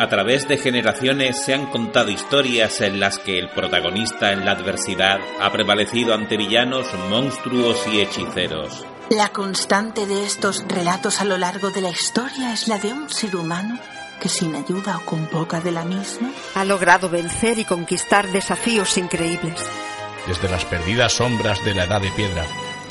A través de generaciones se han contado historias en las que el protagonista en la adversidad ha prevalecido ante villanos, monstruos y hechiceros. La constante de estos relatos a lo largo de la historia es la de un ser humano que sin ayuda o con poca de la misma ha logrado vencer y conquistar desafíos increíbles. Desde las perdidas sombras de la edad de piedra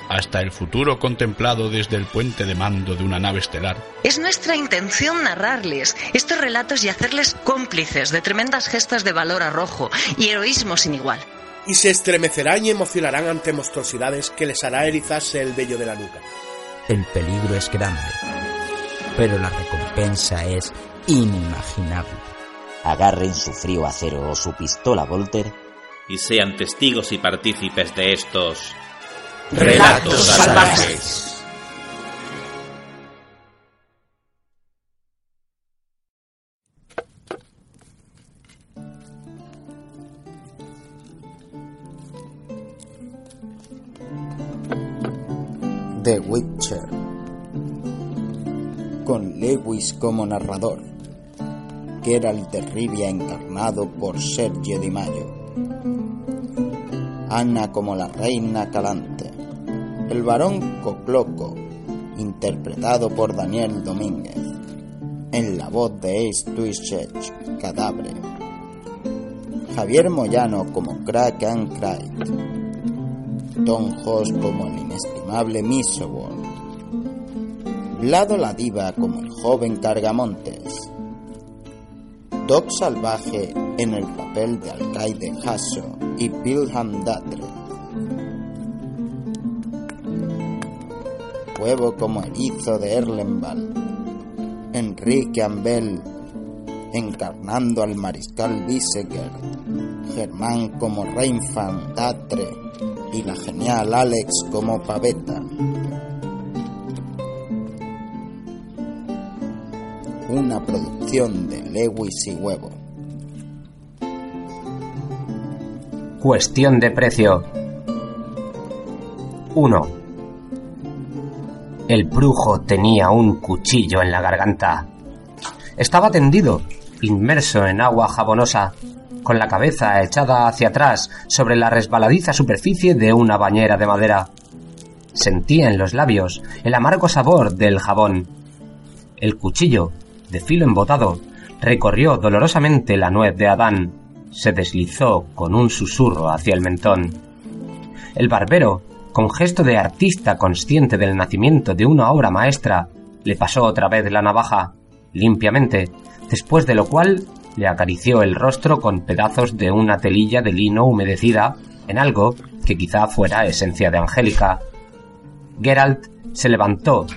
hasta el futuro contemplado desde el puente de mando de una nave estelar. Es nuestra intención narrarles estos relatos y hacerles cómplices de tremendas gestas de valor arrojo y heroísmo sin igual. Y se estremecerán y emocionarán ante monstruosidades que les hará erizarse el vello de la nuca. El peligro es grande, pero la recompensa es inimaginable. Agarren su frío acero o su pistola Volter y sean testigos y partícipes de estos Relatos salvajes. The Witcher, con Lewis como narrador, Geralt de Rivia encarnado por Sergio Di Mayo, Ana como la reina Calante, el varón Cocloco, interpretado por Daniel Domínguez, en la voz de Ace Twitchech, Cadáver, Javier Moyano como Crack and Cry, Don Hoss como el inestimable World, Vlado la Diva como el joven Cargamontes, Doc Salvaje en el papel de alcaide Hasso y Wilhelm Datre, Huevo como erizo de Erlenval, Enrique Ambel encarnando al mariscal Biseger, Germán como Reinfan Datre y la genial Alex como Paveta. Una producción de Lewis y Huevo. Cuestión de precio. 1. El brujo tenía un cuchillo en la garganta. Estaba tendido, inmerso en agua jabonosa, con la cabeza echada hacia atrás sobre la resbaladiza superficie de una bañera de madera. Sentía en los labios el amargo sabor del jabón. El cuchillo, de filo embotado, recorrió dolorosamente la nuez de Adán. Se deslizó con un susurro hacia el mentón. El barbero con gesto de artista consciente del nacimiento de una obra maestra, le pasó otra vez la navaja, limpiamente, después de lo cual le acarició el rostro con pedazos de una telilla de lino humedecida en algo que quizá fuera esencia de Angélica. Geralt se levantó,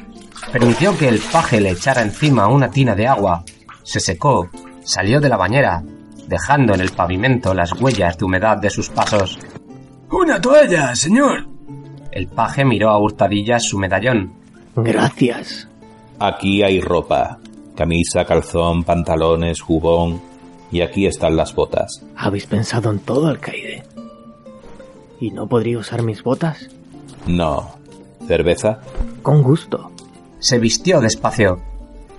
permitió que el paje le echara encima una tina de agua, se secó, salió de la bañera, dejando en el pavimento las huellas de humedad de sus pasos. ¡Una toalla, señor! El paje miró a hurtadillas su medallón. Gracias. Aquí hay ropa. Camisa, calzón, pantalones, jubón. Y aquí están las botas. ¿Habéis pensado en todo, alcaide? ¿Y no podría usar mis botas? No. ¿Cerveza? Con gusto. Se vistió despacio.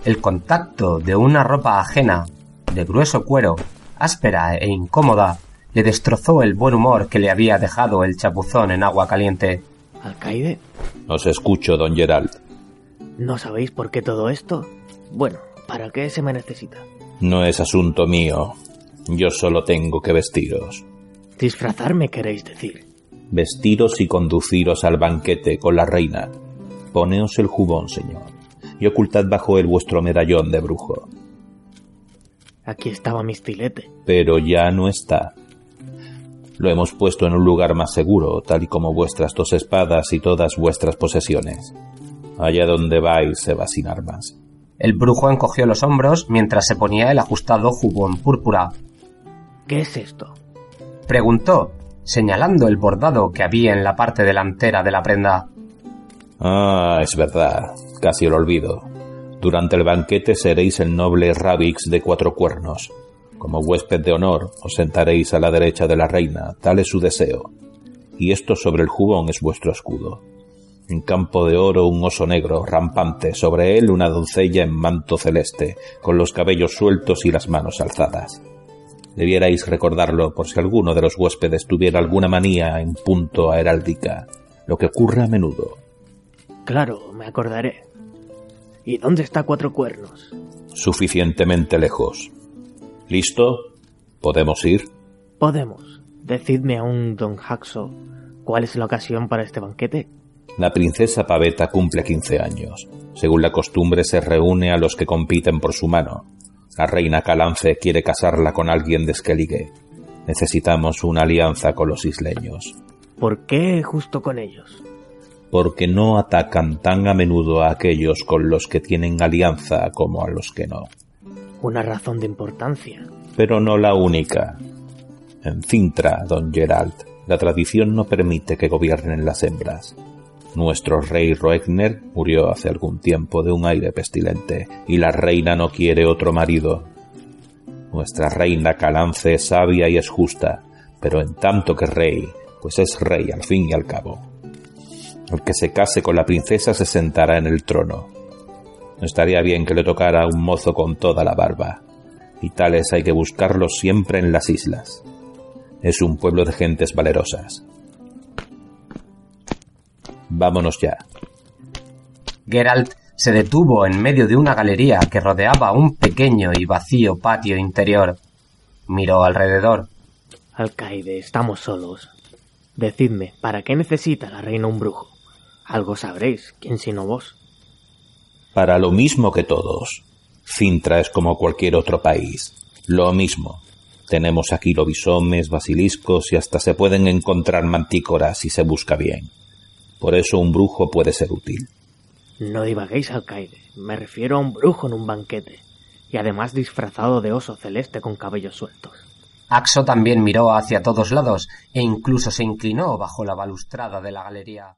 El contacto de una ropa ajena, de grueso cuero, áspera e incómoda, le destrozó el buen humor que le había dejado el chapuzón en agua caliente. ¿Alcaide? Os escucho, don Gerald. ¿No sabéis por qué todo esto? Bueno, ¿para qué se me necesita? No es asunto mío. Yo solo tengo que vestiros. Disfrazarme queréis decir. Vestiros y conduciros al banquete con la reina. Poneos el jubón, señor, y ocultad bajo él vuestro medallón de brujo. Aquí estaba mi estilete. Pero ya no está. Lo hemos puesto en un lugar más seguro, tal y como vuestras dos espadas y todas vuestras posesiones. Allá donde vais se va sin armas. El brujo encogió los hombros mientras se ponía el ajustado jubón púrpura. ¿Qué es esto? Preguntó, señalando el bordado que había en la parte delantera de la prenda. Ah, es verdad. Casi lo olvido. Durante el banquete seréis el noble Rabix de cuatro cuernos. Como huésped de honor os sentaréis a la derecha de la reina, tal es su deseo. Y esto sobre el jubón es vuestro escudo. En campo de oro un oso negro, rampante, sobre él una doncella en manto celeste, con los cabellos sueltos y las manos alzadas. Debierais recordarlo por si alguno de los huéspedes tuviera alguna manía en punto a heráldica, lo que ocurre a menudo. Claro, me acordaré. ¿Y dónde está Cuatro Cuernos? Suficientemente lejos. ¿Listo? ¿Podemos ir? Podemos. Decidme aún, don Haxo, ¿cuál es la ocasión para este banquete? La princesa Paveta cumple 15 años. Según la costumbre se reúne a los que compiten por su mano. La reina Calance quiere casarla con alguien de Skellige. Necesitamos una alianza con los isleños. ¿Por qué justo con ellos? Porque no atacan tan a menudo a aquellos con los que tienen alianza como a los que no. Una razón de importancia. Pero no la única. En Cintra, don Gerald, la tradición no permite que gobiernen las hembras. Nuestro rey Roegner murió hace algún tiempo de un aire pestilente y la reina no quiere otro marido. Nuestra reina Calance es sabia y es justa, pero en tanto que rey, pues es rey al fin y al cabo. El que se case con la princesa se sentará en el trono. No estaría bien que le tocara a un mozo con toda la barba, y tales hay que buscarlos siempre en las islas. Es un pueblo de gentes valerosas. Vámonos ya. Geralt se detuvo en medio de una galería que rodeaba un pequeño y vacío patio interior. Miró alrededor. Alcaide, estamos solos. Decidme, ¿para qué necesita la reina un brujo? Algo sabréis, ¿quién sino vos? Para lo mismo que todos. Cintra es como cualquier otro país. Lo mismo. Tenemos aquí lobisomes, basiliscos y hasta se pueden encontrar mantícoras si se busca bien. Por eso un brujo puede ser útil. No divaguéis, alcaide. Me refiero a un brujo en un banquete. Y además disfrazado de oso celeste con cabellos sueltos. Axo también miró hacia todos lados e incluso se inclinó bajo la balustrada de la galería.